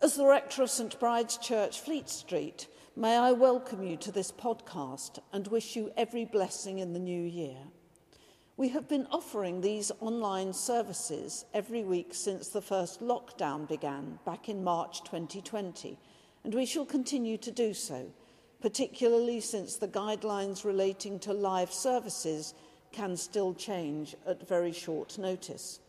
As the rector of St Bride's Church, Fleet Street, may I welcome you to this podcast and wish you every blessing in the new year. We have been offering these online services every week since the first lockdown began back in March 2020, and we shall continue to do so, particularly since the guidelines relating to live services can still change at very short notice.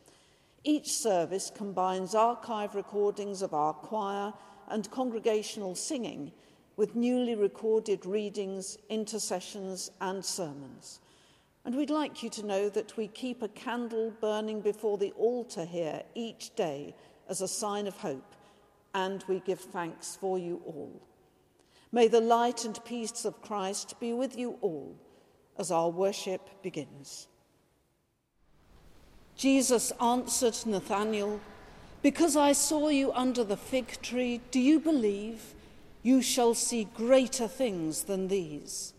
Each service combines archive recordings of our choir and congregational singing with newly recorded readings, intercessions, and sermons. And we'd like you to know that we keep a candle burning before the altar here each day as a sign of hope, and we give thanks for you all. May the light and peace of Christ be with you all as our worship begins. Jesus answered Nathanael, Because I saw you under the fig tree, do you believe? You shall see greater things than these.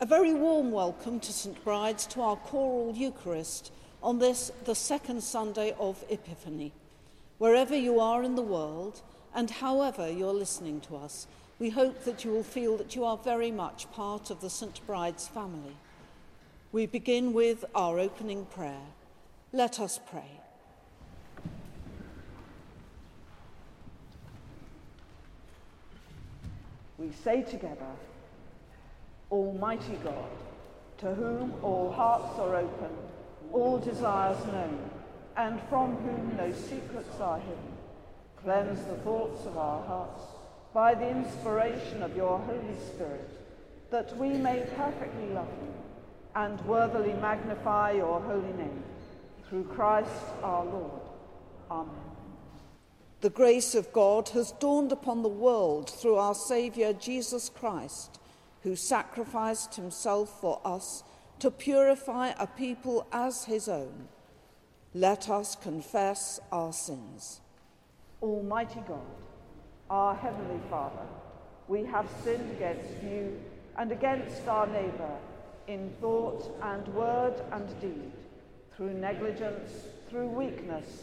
A very warm welcome to St Bride's to our choral Eucharist on this, the second Sunday of Epiphany. Wherever you are in the world, and however you're listening to us, we hope that you will feel that you are very much part of the St. Bride's family. We begin with our opening prayer. Let us pray. We say together, Almighty God, to whom all hearts are open, all desires known, and from whom no secrets are hidden, cleanse the thoughts of our hearts by the inspiration of your Holy Spirit, that we may perfectly love you and worthily magnify your holy name. Through Christ our Lord. Amen. The grace of God has dawned upon the world through our Saviour Jesus Christ, who sacrificed himself for us to purify a people as his own. Let us confess our sins. Almighty God, our Heavenly Father, we have sinned against you and against our neighbour in thought and word and deed, through negligence, through weakness,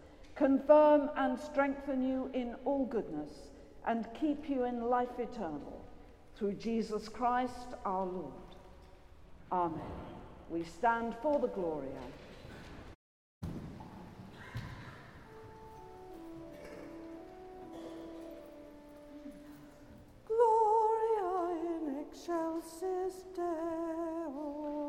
confirm and strengthen you in all goodness, and keep you in life eternal. Through Jesus Christ our Lord. Amen. We stand for the Gloria. Gloria in excelsis Deo.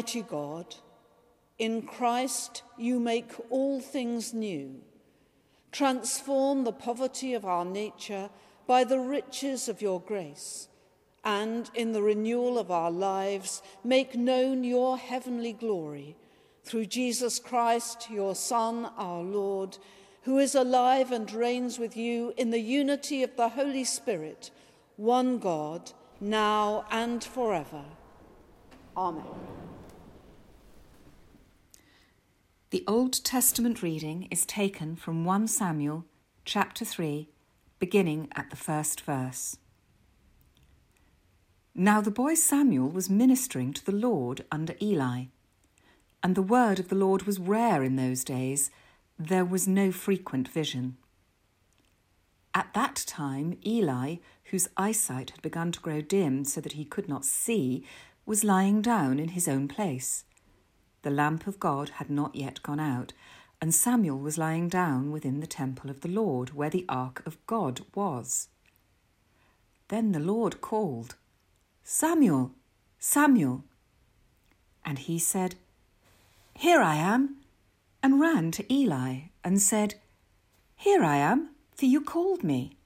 Almighty God, in Christ you make all things new. Transform the poverty of our nature by the riches of your grace, and in the renewal of our lives, make known your heavenly glory through Jesus Christ, your Son, our Lord, who is alive and reigns with you in the unity of the Holy Spirit, one God, now and forever. Amen. The Old Testament reading is taken from 1 Samuel chapter 3, beginning at the first verse. Now the boy Samuel was ministering to the Lord under Eli, and the word of the Lord was rare in those days, there was no frequent vision. At that time, Eli, whose eyesight had begun to grow dim so that he could not see, was lying down in his own place. The lamp of God had not yet gone out, and Samuel was lying down within the temple of the Lord, where the ark of God was. Then the Lord called, Samuel, Samuel. And he said, Here I am, and ran to Eli and said, Here I am, for you called me.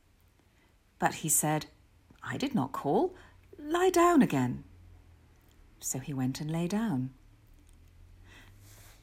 But he said, I did not call. Lie down again. So he went and lay down.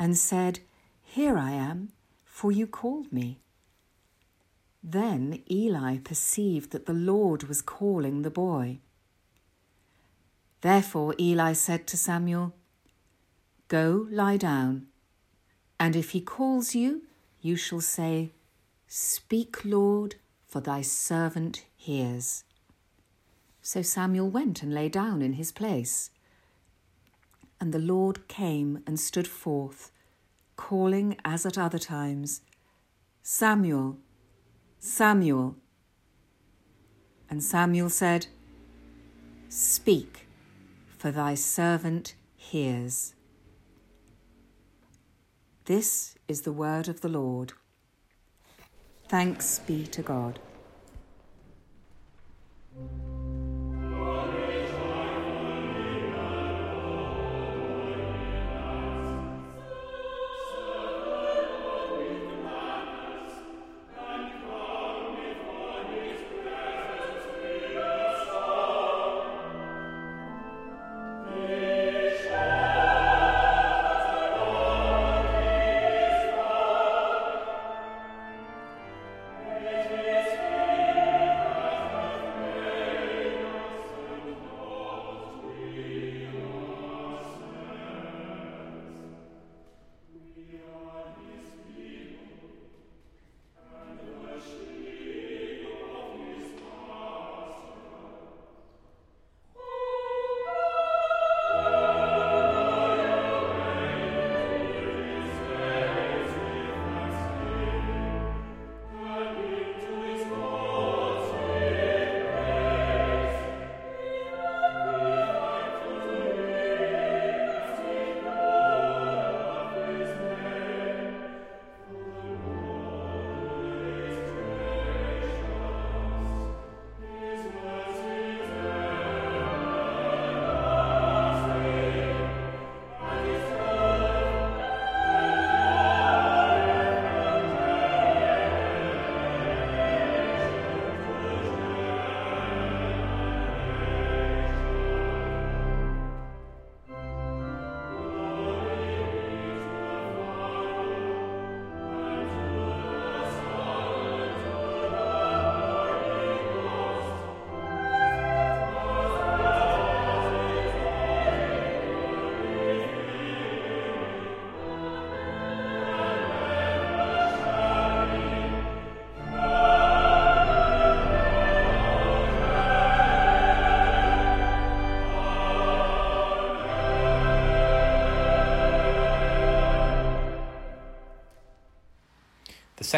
and said, Here I am, for you called me. Then Eli perceived that the Lord was calling the boy. Therefore Eli said to Samuel, Go lie down, and if he calls you, you shall say, Speak, Lord, for thy servant hears. So Samuel went and lay down in his place. And the Lord came and stood forth, calling as at other times, Samuel, Samuel. And Samuel said, Speak, for thy servant hears. This is the word of the Lord. Thanks be to God.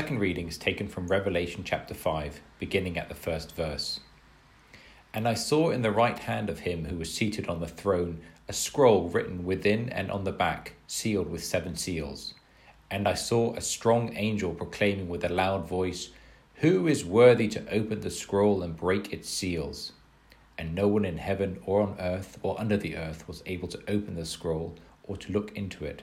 Second reading is taken from Revelation chapter 5, beginning at the first verse. And I saw in the right hand of him who was seated on the throne a scroll written within and on the back, sealed with seven seals. And I saw a strong angel proclaiming with a loud voice, Who is worthy to open the scroll and break its seals? And no one in heaven or on earth or under the earth was able to open the scroll or to look into it.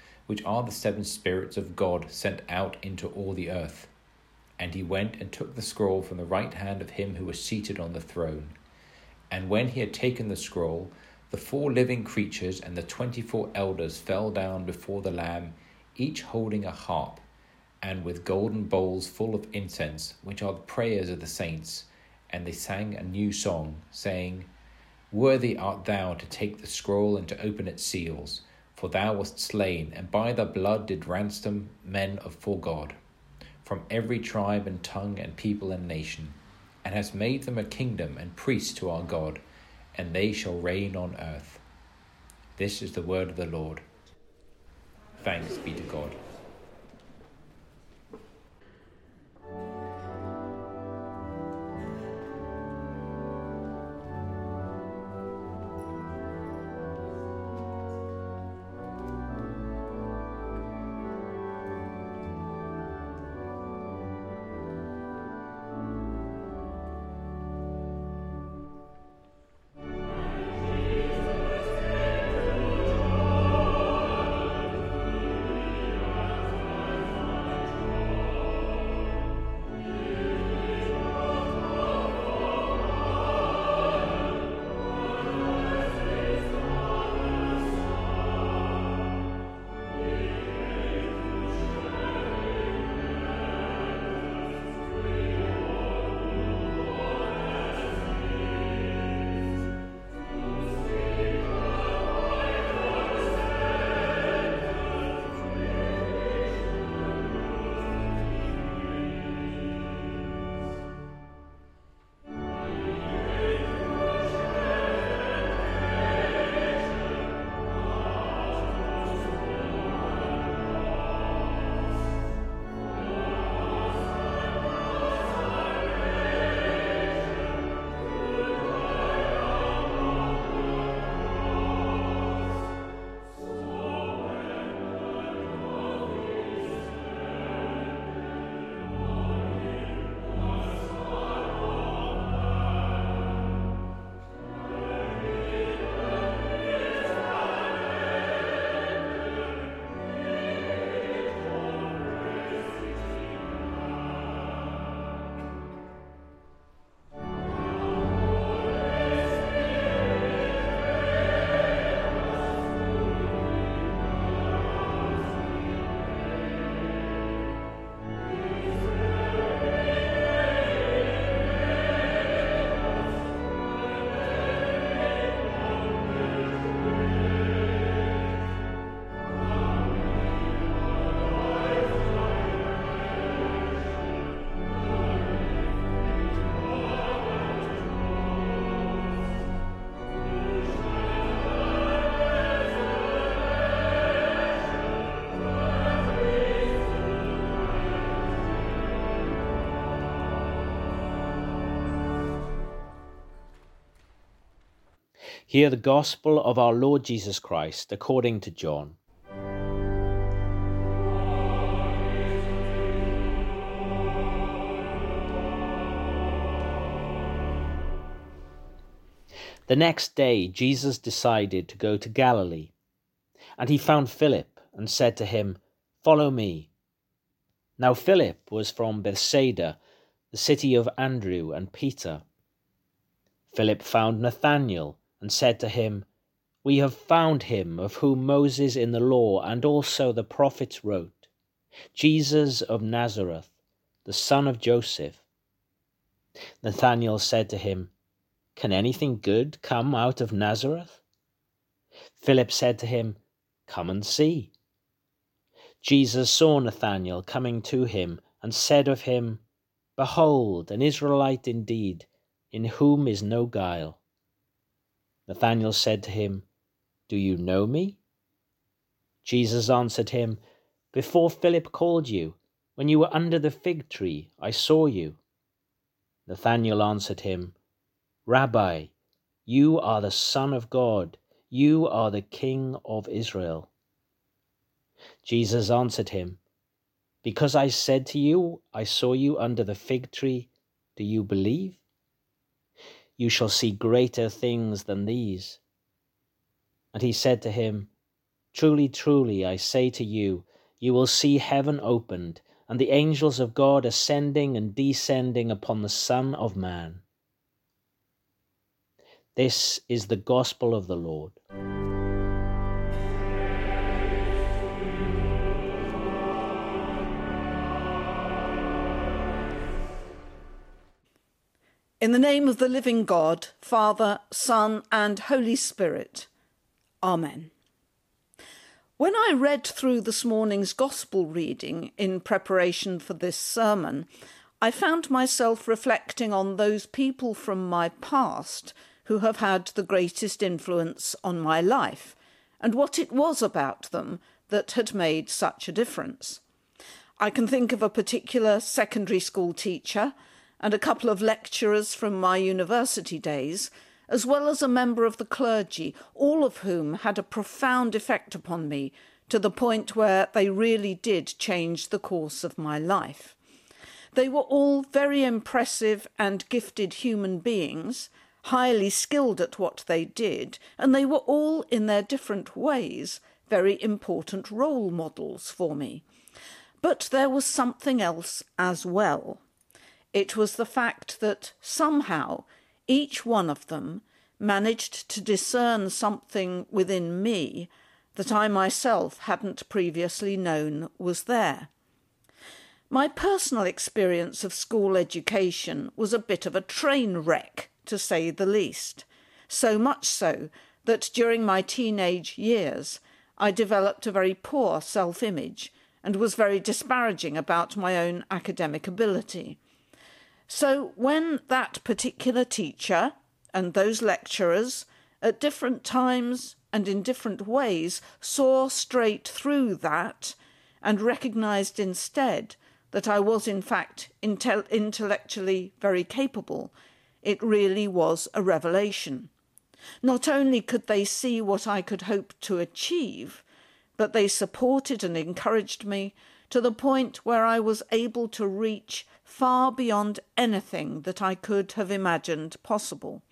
which are the seven spirits of God sent out into all the earth. And he went and took the scroll from the right hand of him who was seated on the throne. And when he had taken the scroll, the four living creatures and the twenty four elders fell down before the Lamb, each holding a harp, and with golden bowls full of incense, which are the prayers of the saints. And they sang a new song, saying, Worthy art thou to take the scroll and to open its seals, for thou wast slain, and by thy blood did ransom men of for God, from every tribe and tongue and people and nation, and hast made them a kingdom and priests to our God and they shall reign on earth. This is the word of the Lord. Thanks be to God. Hear the gospel of our Lord Jesus Christ according to John. The next day, Jesus decided to go to Galilee, and he found Philip and said to him, Follow me. Now, Philip was from Bethsaida, the city of Andrew and Peter. Philip found Nathanael and said to him, We have found him of whom Moses in the law and also the prophets wrote, Jesus of Nazareth, the son of Joseph. Nathanael said to him, Can anything good come out of Nazareth? Philip said to him, Come and see. Jesus saw Nathanael coming to him and said of him, Behold, an Israelite indeed, in whom is no guile. Nathanael said to him, Do you know me? Jesus answered him, Before Philip called you, when you were under the fig tree, I saw you. Nathanael answered him, Rabbi, you are the Son of God, you are the King of Israel. Jesus answered him, Because I said to you, I saw you under the fig tree, do you believe? You shall see greater things than these. And he said to him, Truly, truly, I say to you, you will see heaven opened and the angels of God ascending and descending upon the Son of Man. This is the gospel of the Lord. In the name of the living God, Father, Son, and Holy Spirit. Amen. When I read through this morning's Gospel reading in preparation for this sermon, I found myself reflecting on those people from my past who have had the greatest influence on my life and what it was about them that had made such a difference. I can think of a particular secondary school teacher and a couple of lecturers from my university days as well as a member of the clergy, all of whom had a profound effect upon me to the point where they really did change the course of my life. They were all very impressive and gifted human beings, highly skilled at what they did, and they were all, in their different ways, very important role models for me. But there was something else as well. It was the fact that somehow each one of them managed to discern something within me that I myself hadn't previously known was there. My personal experience of school education was a bit of a train wreck, to say the least, so much so that during my teenage years I developed a very poor self image and was very disparaging about my own academic ability. So when that particular teacher and those lecturers, at different times and in different ways, saw straight through that and recognized instead that I was, in fact, intel- intellectually very capable. It really was a revelation. Not only could they see what I could hope to achieve, but they supported and encouraged me to the point where I was able to reach far beyond anything that I could have imagined possible.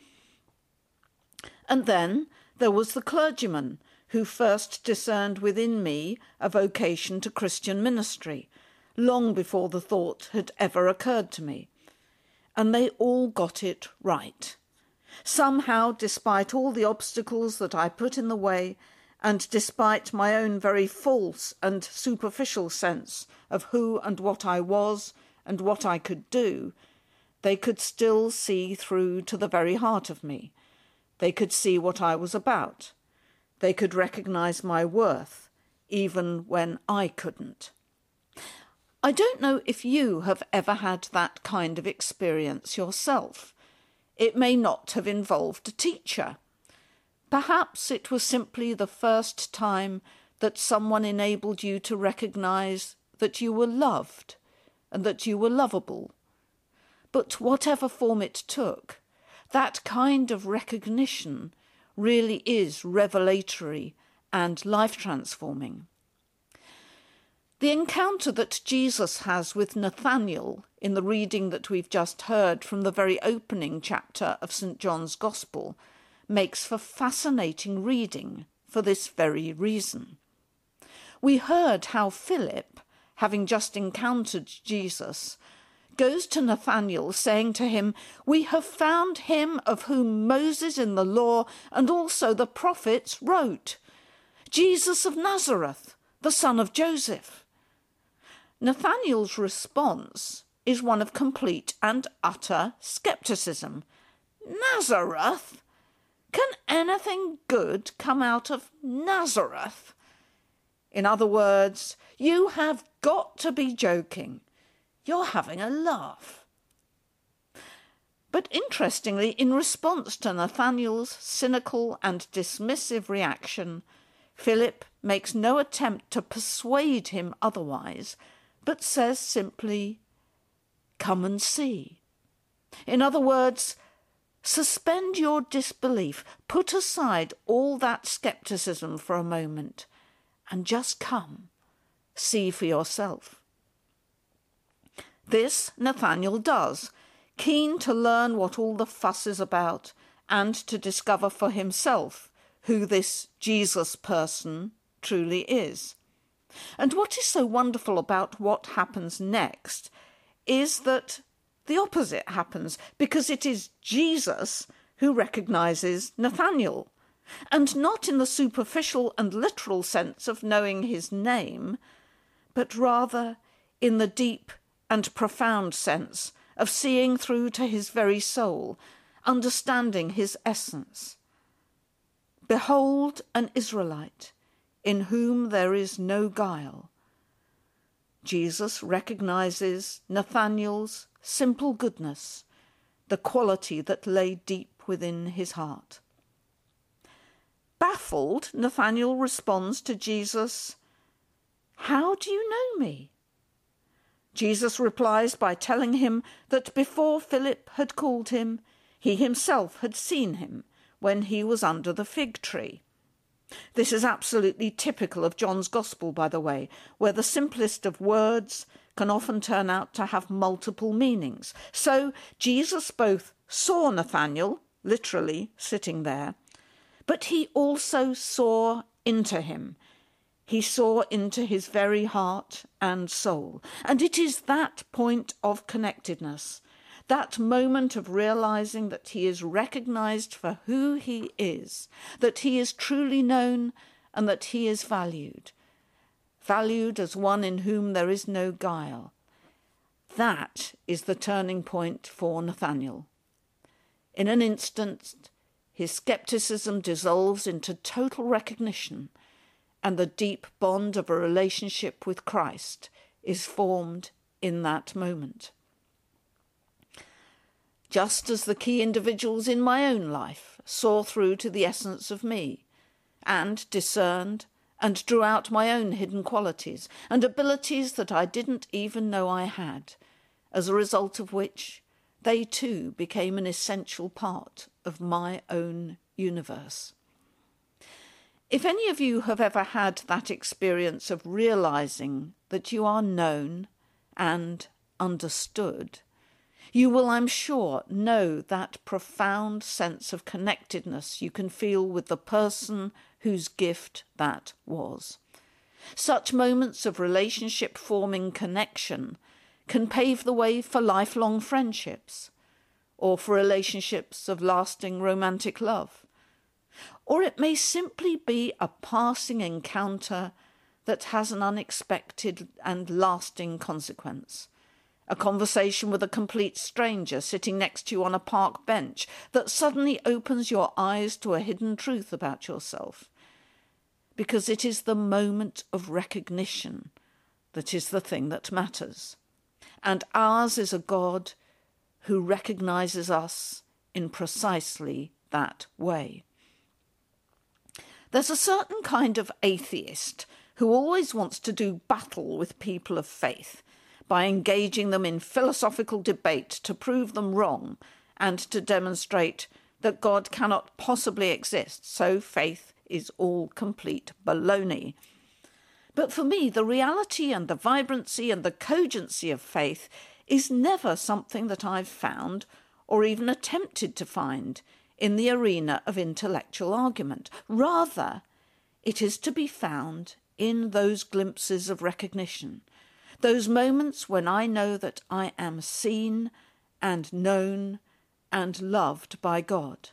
And then there was the clergyman who first discerned within me a vocation to Christian ministry, long before the thought had ever occurred to me. And they all got it right. Somehow, despite all the obstacles that I put in the way, and despite my own very false and superficial sense of who and what I was and what I could do, they could still see through to the very heart of me they could see what I was about. They could recognize my worth, even when I couldn't. I don't know if you have ever had that kind of experience yourself. It may not have involved a teacher. Perhaps it was simply the first time that someone enabled you to recognize that you were loved and that you were lovable. But whatever form it took, that kind of recognition really is revelatory and life transforming. The encounter that Jesus has with Nathanael in the reading that we've just heard from the very opening chapter of St. John's Gospel makes for fascinating reading for this very reason. We heard how Philip, having just encountered Jesus, goes to Nathanael, saying to him, We have found him of whom Moses in the law and also the prophets wrote, Jesus of Nazareth, the son of Joseph. Nathanael's response is one of complete and utter scepticism. Nazareth? Can anything good come out of Nazareth? In other words, you have got to be joking. You're having a laugh. But interestingly, in response to Nathanael's cynical and dismissive reaction, Philip makes no attempt to persuade him otherwise, but says simply, Come and see. In other words, suspend your disbelief, put aside all that scepticism for a moment, and just come. See for yourself. This Nathanael does, keen to learn what all the fuss is about and to discover for himself who this Jesus person truly is. And what is so wonderful about what happens next is that the opposite happens because it is Jesus who recognizes Nathanael, and not in the superficial and literal sense of knowing his name, but rather in the deep and profound sense of seeing through to his very soul, understanding his essence. Behold an Israelite in whom there is no guile. Jesus recognizes Nathanael's simple goodness, the quality that lay deep within his heart. Baffled, Nathanael responds to Jesus, How do you know me? Jesus replies by telling him that before Philip had called him, he himself had seen him when he was under the fig tree. This is absolutely typical of John's Gospel, by the way, where the simplest of words can often turn out to have multiple meanings. So Jesus both saw Nathanael, literally sitting there, but he also saw into him. He saw into his very heart and soul. And it is that point of connectedness, that moment of realizing that he is recognized for who he is, that he is truly known, and that he is valued, valued as one in whom there is no guile. That is the turning point for Nathanael. In an instant, his skepticism dissolves into total recognition, and the deep bond of a relationship with Christ is formed in that moment. Just as the key individuals in my own life saw through to the essence of me, and discerned and drew out my own hidden qualities and abilities that I didn't even know I had, as a result of which they too became an essential part of my own universe. If any of you have ever had that experience of realizing that you are known and understood, you will, I'm sure, know that profound sense of connectedness you can feel with the person whose gift that was. Such moments of relationship forming connection can pave the way for lifelong friendships or for relationships of lasting romantic love. Or it may simply be a passing encounter that has an unexpected and lasting consequence a conversation with a complete stranger sitting next to you on a park bench that suddenly opens your eyes to a hidden truth about yourself. Because it is the moment of recognition that is the thing that matters. And ours is a God who recognizes us in precisely that way. There's a certain kind of atheist who always wants to do battle with people of faith by engaging them in philosophical debate to prove them wrong and to demonstrate that God cannot possibly exist, so faith is all complete baloney. But for me, the reality and the vibrancy and the cogency of faith is never something that I've found or even attempted to find in the arena of intellectual argument. Rather, it is to be found in those glimpses of recognition, those moments when I know that I am seen and known and loved by God.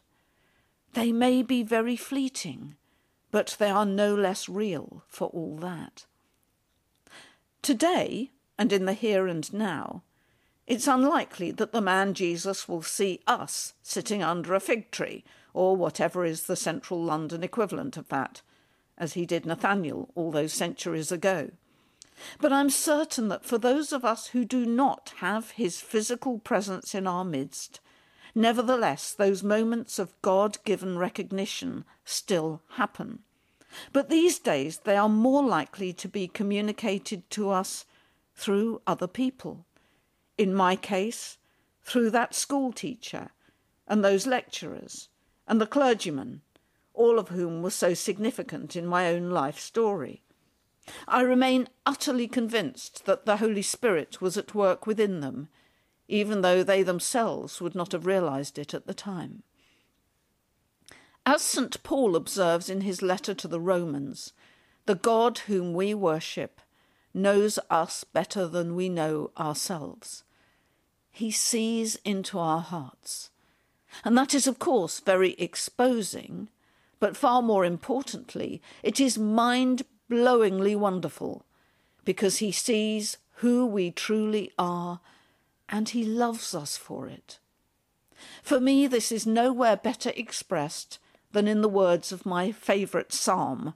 They may be very fleeting, but they are no less real for all that. Today, and in the here and now, It's unlikely that the man Jesus will see us sitting under a fig tree, or whatever is the central London equivalent of that, as he did Nathanael all those centuries ago. But I'm certain that for those of us who do not have his physical presence in our midst, nevertheless those moments of God given recognition still happen. But these days they are more likely to be communicated to us through other people. In my case, through that school teacher and those lecturers and the clergyman, all of whom were so significant in my own life story. I remain utterly convinced that the Holy Spirit was at work within them, even though they themselves would not have realized it at the time. As St. Paul observes in his letter to the Romans, the God whom we worship knows us better than we know ourselves. He sees into our hearts. And that is, of course, very exposing, but far more importantly, it is mind blowingly wonderful because he sees who we truly are and he loves us for it. For me, this is nowhere better expressed than in the words of my favourite psalm,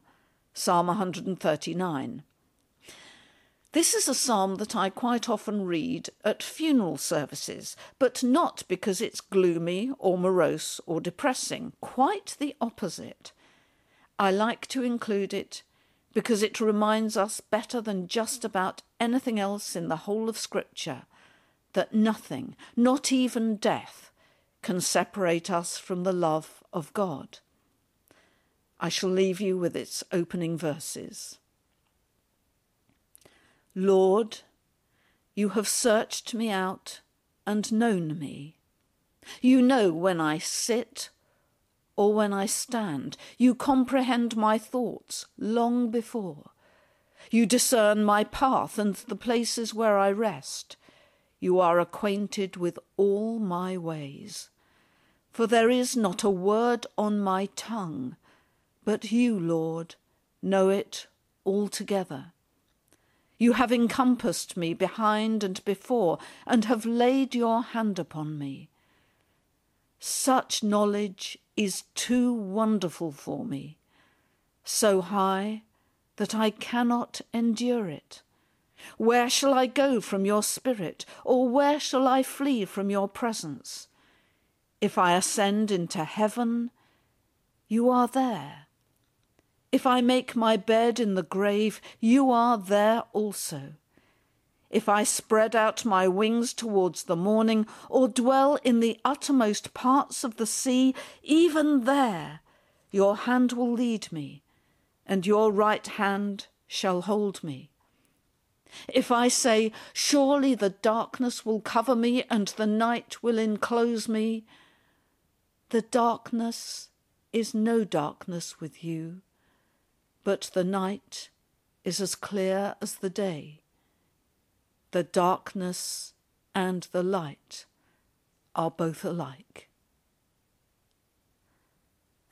Psalm 139. This is a psalm that I quite often read at funeral services, but not because it's gloomy or morose or depressing, quite the opposite. I like to include it because it reminds us better than just about anything else in the whole of Scripture that nothing, not even death, can separate us from the love of God. I shall leave you with its opening verses. Lord, you have searched me out and known me. You know when I sit or when I stand. You comprehend my thoughts long before. You discern my path and the places where I rest. You are acquainted with all my ways. For there is not a word on my tongue but you, Lord, know it altogether. You have encompassed me behind and before, and have laid your hand upon me. Such knowledge is too wonderful for me, so high that I cannot endure it. Where shall I go from your spirit, or where shall I flee from your presence? If I ascend into heaven, you are there. If I make my bed in the grave, you are there also. If I spread out my wings towards the morning, or dwell in the uttermost parts of the sea, even there your hand will lead me, and your right hand shall hold me. If I say, Surely the darkness will cover me, and the night will enclose me, the darkness is no darkness with you but the night is as clear as the day. The darkness and the light are both alike.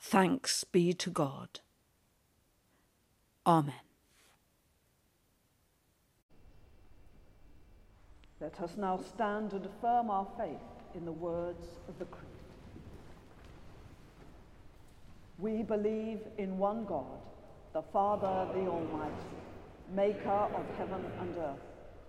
Thanks be to God. Amen. Let us now stand and affirm our faith in the words of the Creed. We believe in one God the Father, the Almighty, maker of heaven and earth,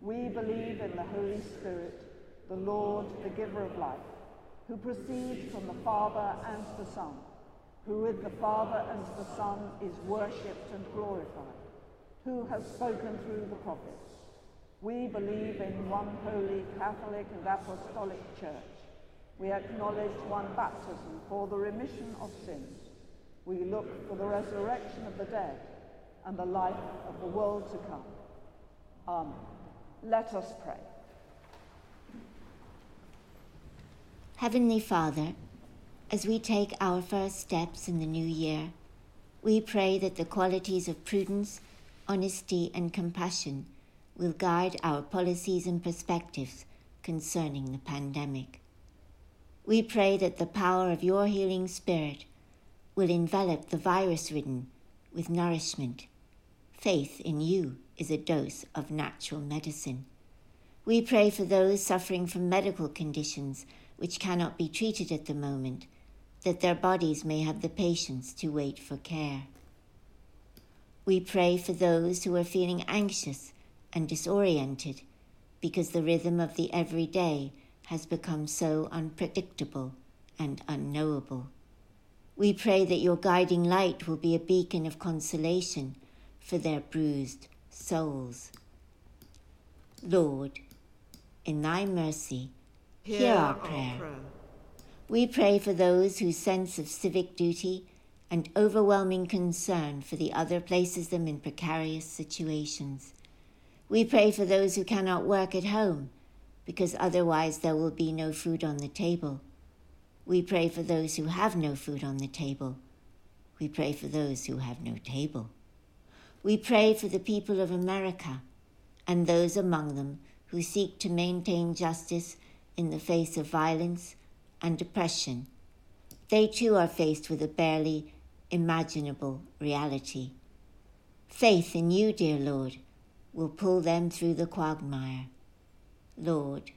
We believe in the Holy Spirit, the Lord, the giver of life, who proceeds from the Father and the Son, who with the Father and the Son is worshipped and glorified, who has spoken through the prophets. We believe in one holy Catholic and Apostolic Church. We acknowledge one baptism for the remission of sins. We look for the resurrection of the dead and the life of the world to come. Amen. Let us pray. Heavenly Father, as we take our first steps in the new year, we pray that the qualities of prudence, honesty, and compassion will guide our policies and perspectives concerning the pandemic. We pray that the power of your healing spirit will envelop the virus ridden with nourishment. Faith in you is a dose of natural medicine. We pray for those suffering from medical conditions which cannot be treated at the moment, that their bodies may have the patience to wait for care. We pray for those who are feeling anxious and disoriented because the rhythm of the everyday has become so unpredictable and unknowable. We pray that your guiding light will be a beacon of consolation for their bruised souls. Lord, in thy mercy, hear, our, prayer. prayer. We pray for those whose sense of civic duty and overwhelming concern for the other places them in precarious situations. We pray for those who cannot work at home because otherwise there will be no food on the table. We pray for those who have no food on the table. We pray for those who have no table. We pray for the people of America and those among them who seek to maintain justice in the face of violence and oppression. They too are faced with a barely imaginable reality. Faith in you, dear Lord, will pull them through the quagmire. Lord,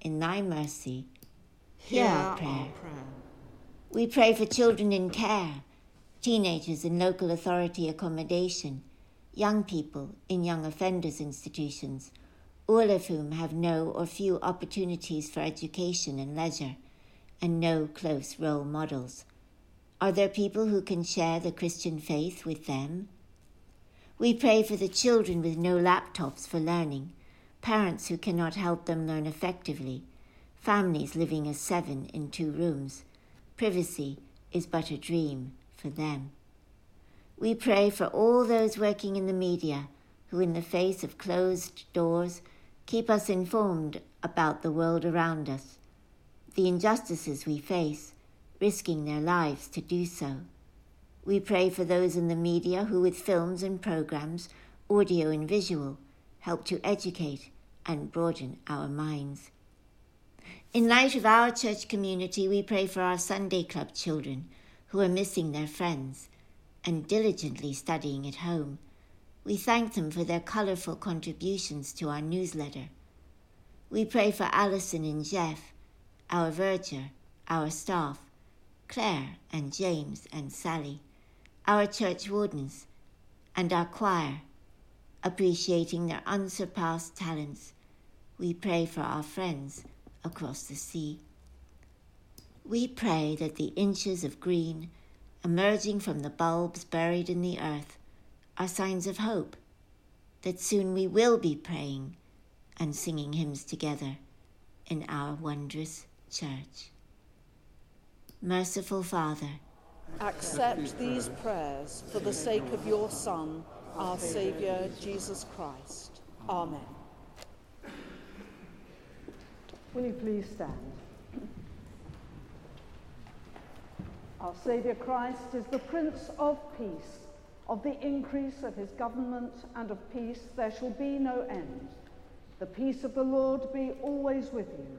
in thy mercy, hear, hear our, prayer. our prayer. We pray for children in care, teenagers in local authority accommodation, young people in young offenders institutions, all of whom have no or few opportunities for education and leisure, and no close role models. Are there people who can share the Christian faith with them? We pray for the children with no laptops for learning, parents who cannot help them learn effectively, families living as seven in two rooms. Privacy is but a dream for them. We pray for all those working in the media who, in the face of closed doors, keep us informed about the world around us, the injustices we face, risking their lives to do so. We pray for those in the media who, with films and programs, audio and visual, help to educate and broaden our minds. In light of our church community, we pray for our Sunday Club children who are missing their friends and diligently studying at home we thank them for their colorful contributions to our newsletter. We pray for Alison and Jeff, our verger, our staff, Claire and James and Sally, our church wardens, and our choir, appreciating their unsurpassed talents. We pray for our friends across the sea. We pray that the inches of green emerging from the bulbs buried in the earth are signs of hope that soon we will be praying and singing hymns together in our wondrous church. Merciful Father, accept these prayers for the sake of your Son, our Saviour, Jesus Christ. Amen. Will you please stand? Our Saviour Christ is the Prince of Peace. Of the increase of his government and of peace there shall be no end. The peace of the Lord be always with you.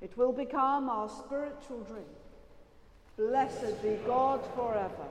It will become our spiritual drink. Blessed be God forever.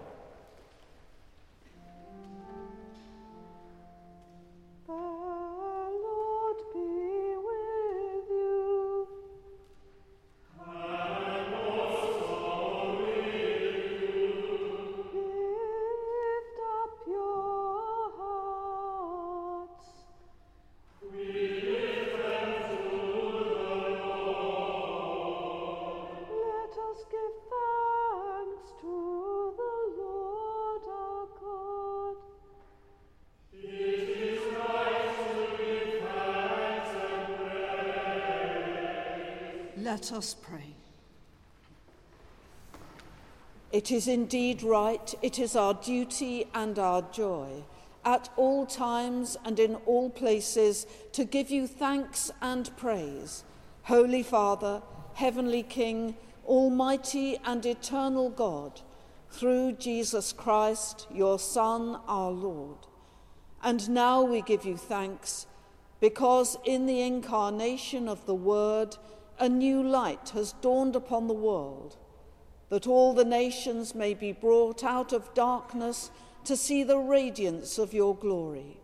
Let us pray. It is indeed right, it is our duty and our joy at all times and in all places to give you thanks and praise. Holy Father, Heavenly King, Almighty and eternal God, through Jesus Christ, your Son, our Lord. And now we give you thanks because in the incarnation of the Word, a new light has dawned upon the world, that all the nations may be brought out of darkness to see the radiance of your glory.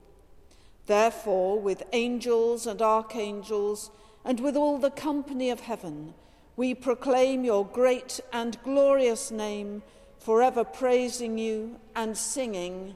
Therefore, with angels and archangels, and with all the company of heaven, we proclaim your great and glorious name, forever praising you and singing.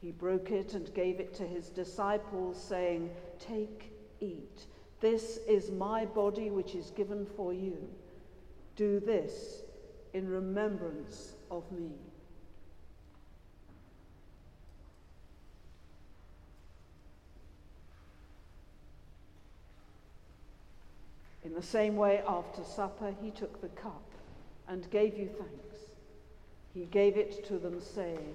He broke it and gave it to his disciples, saying, Take, eat. This is my body which is given for you. Do this in remembrance of me. In the same way, after supper, he took the cup and gave you thanks. He gave it to them, saying,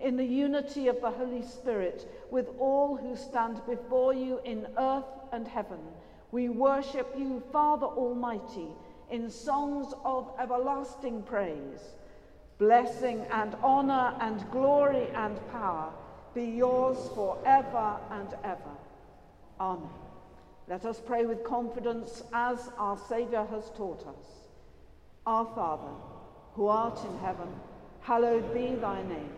in the unity of the Holy Spirit, with all who stand before you in earth and heaven, we worship you, Father Almighty, in songs of everlasting praise. Blessing and honor and glory and power be yours forever and ever. Amen. Let us pray with confidence as our Saviour has taught us. Our Father, who art in heaven, hallowed be thy name.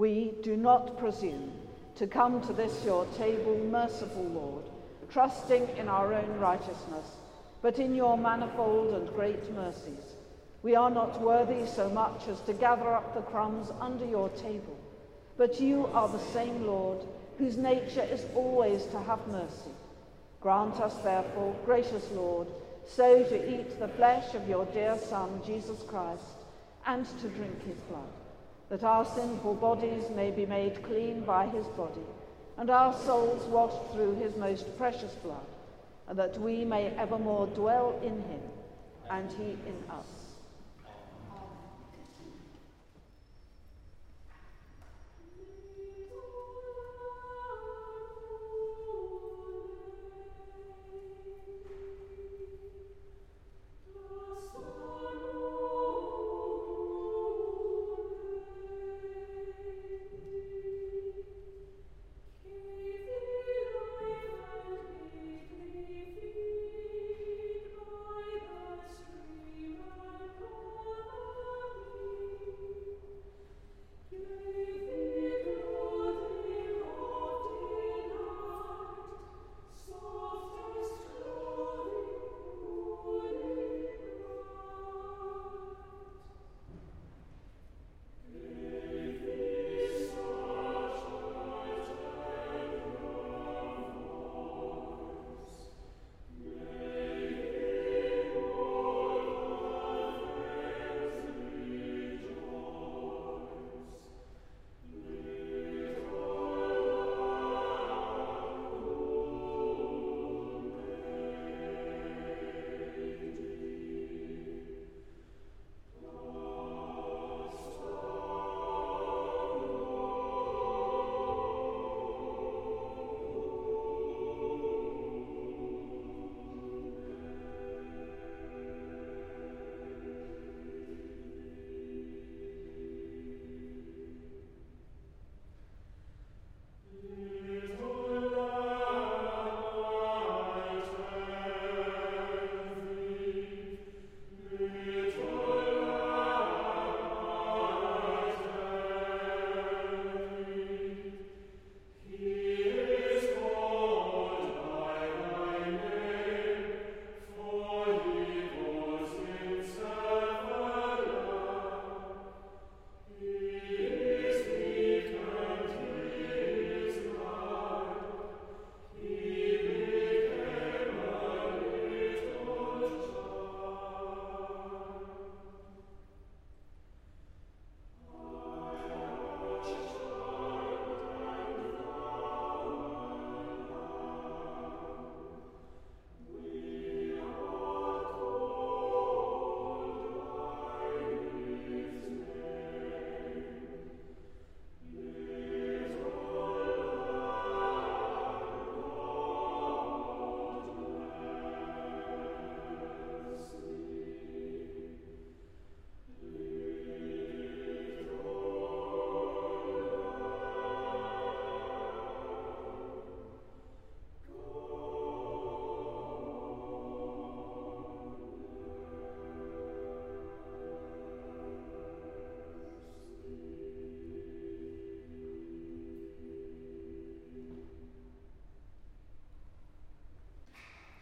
We do not presume to come to this your table, merciful Lord, trusting in our own righteousness, but in your manifold and great mercies. We are not worthy so much as to gather up the crumbs under your table, but you are the same Lord, whose nature is always to have mercy. Grant us, therefore, gracious Lord, so to eat the flesh of your dear Son, Jesus Christ, and to drink his blood that our sinful bodies may be made clean by his body, and our souls washed through his most precious blood, and that we may evermore dwell in him, and he in us.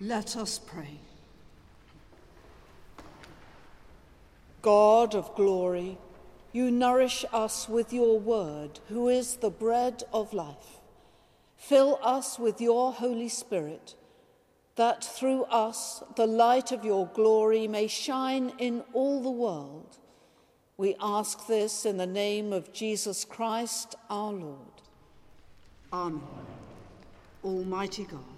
Let us pray. God of glory, you nourish us with your word, who is the bread of life. Fill us with your Holy Spirit, that through us the light of your glory may shine in all the world. We ask this in the name of Jesus Christ our Lord. Amen. Almighty God,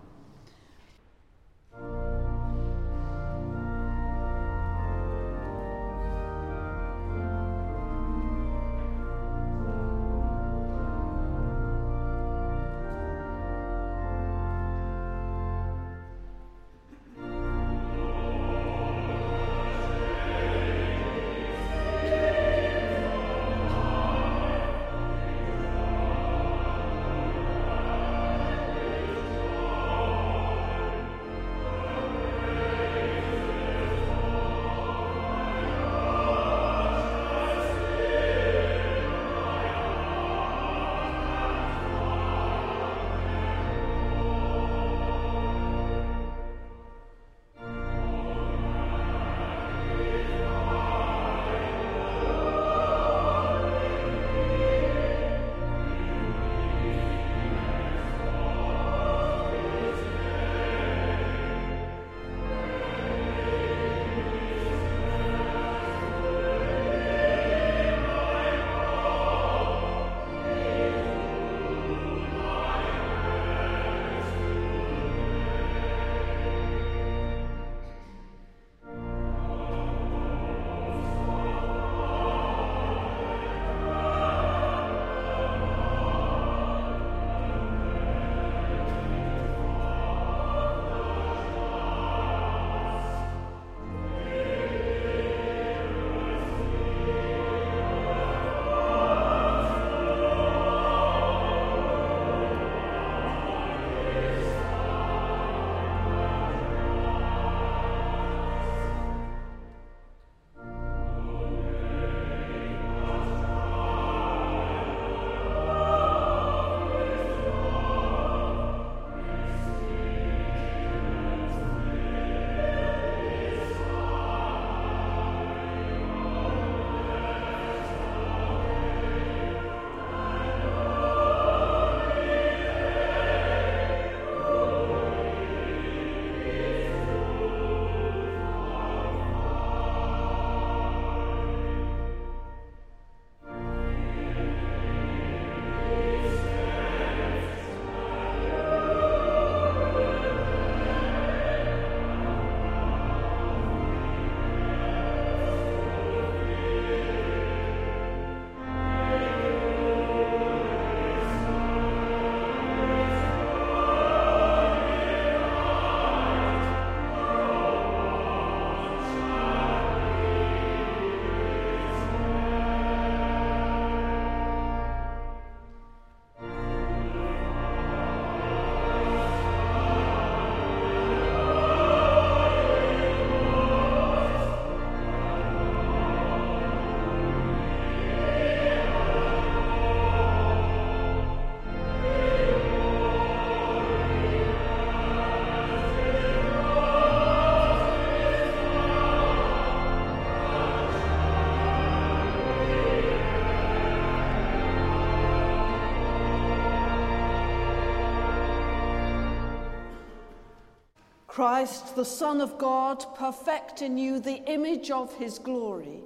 Christ, the Son of God, perfect in you the image of his glory,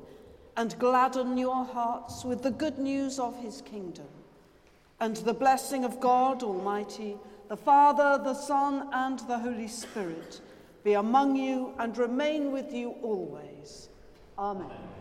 and gladden your hearts with the good news of his kingdom. And the blessing of God Almighty, the Father, the Son, and the Holy Spirit be among you and remain with you always. Amen. Amen.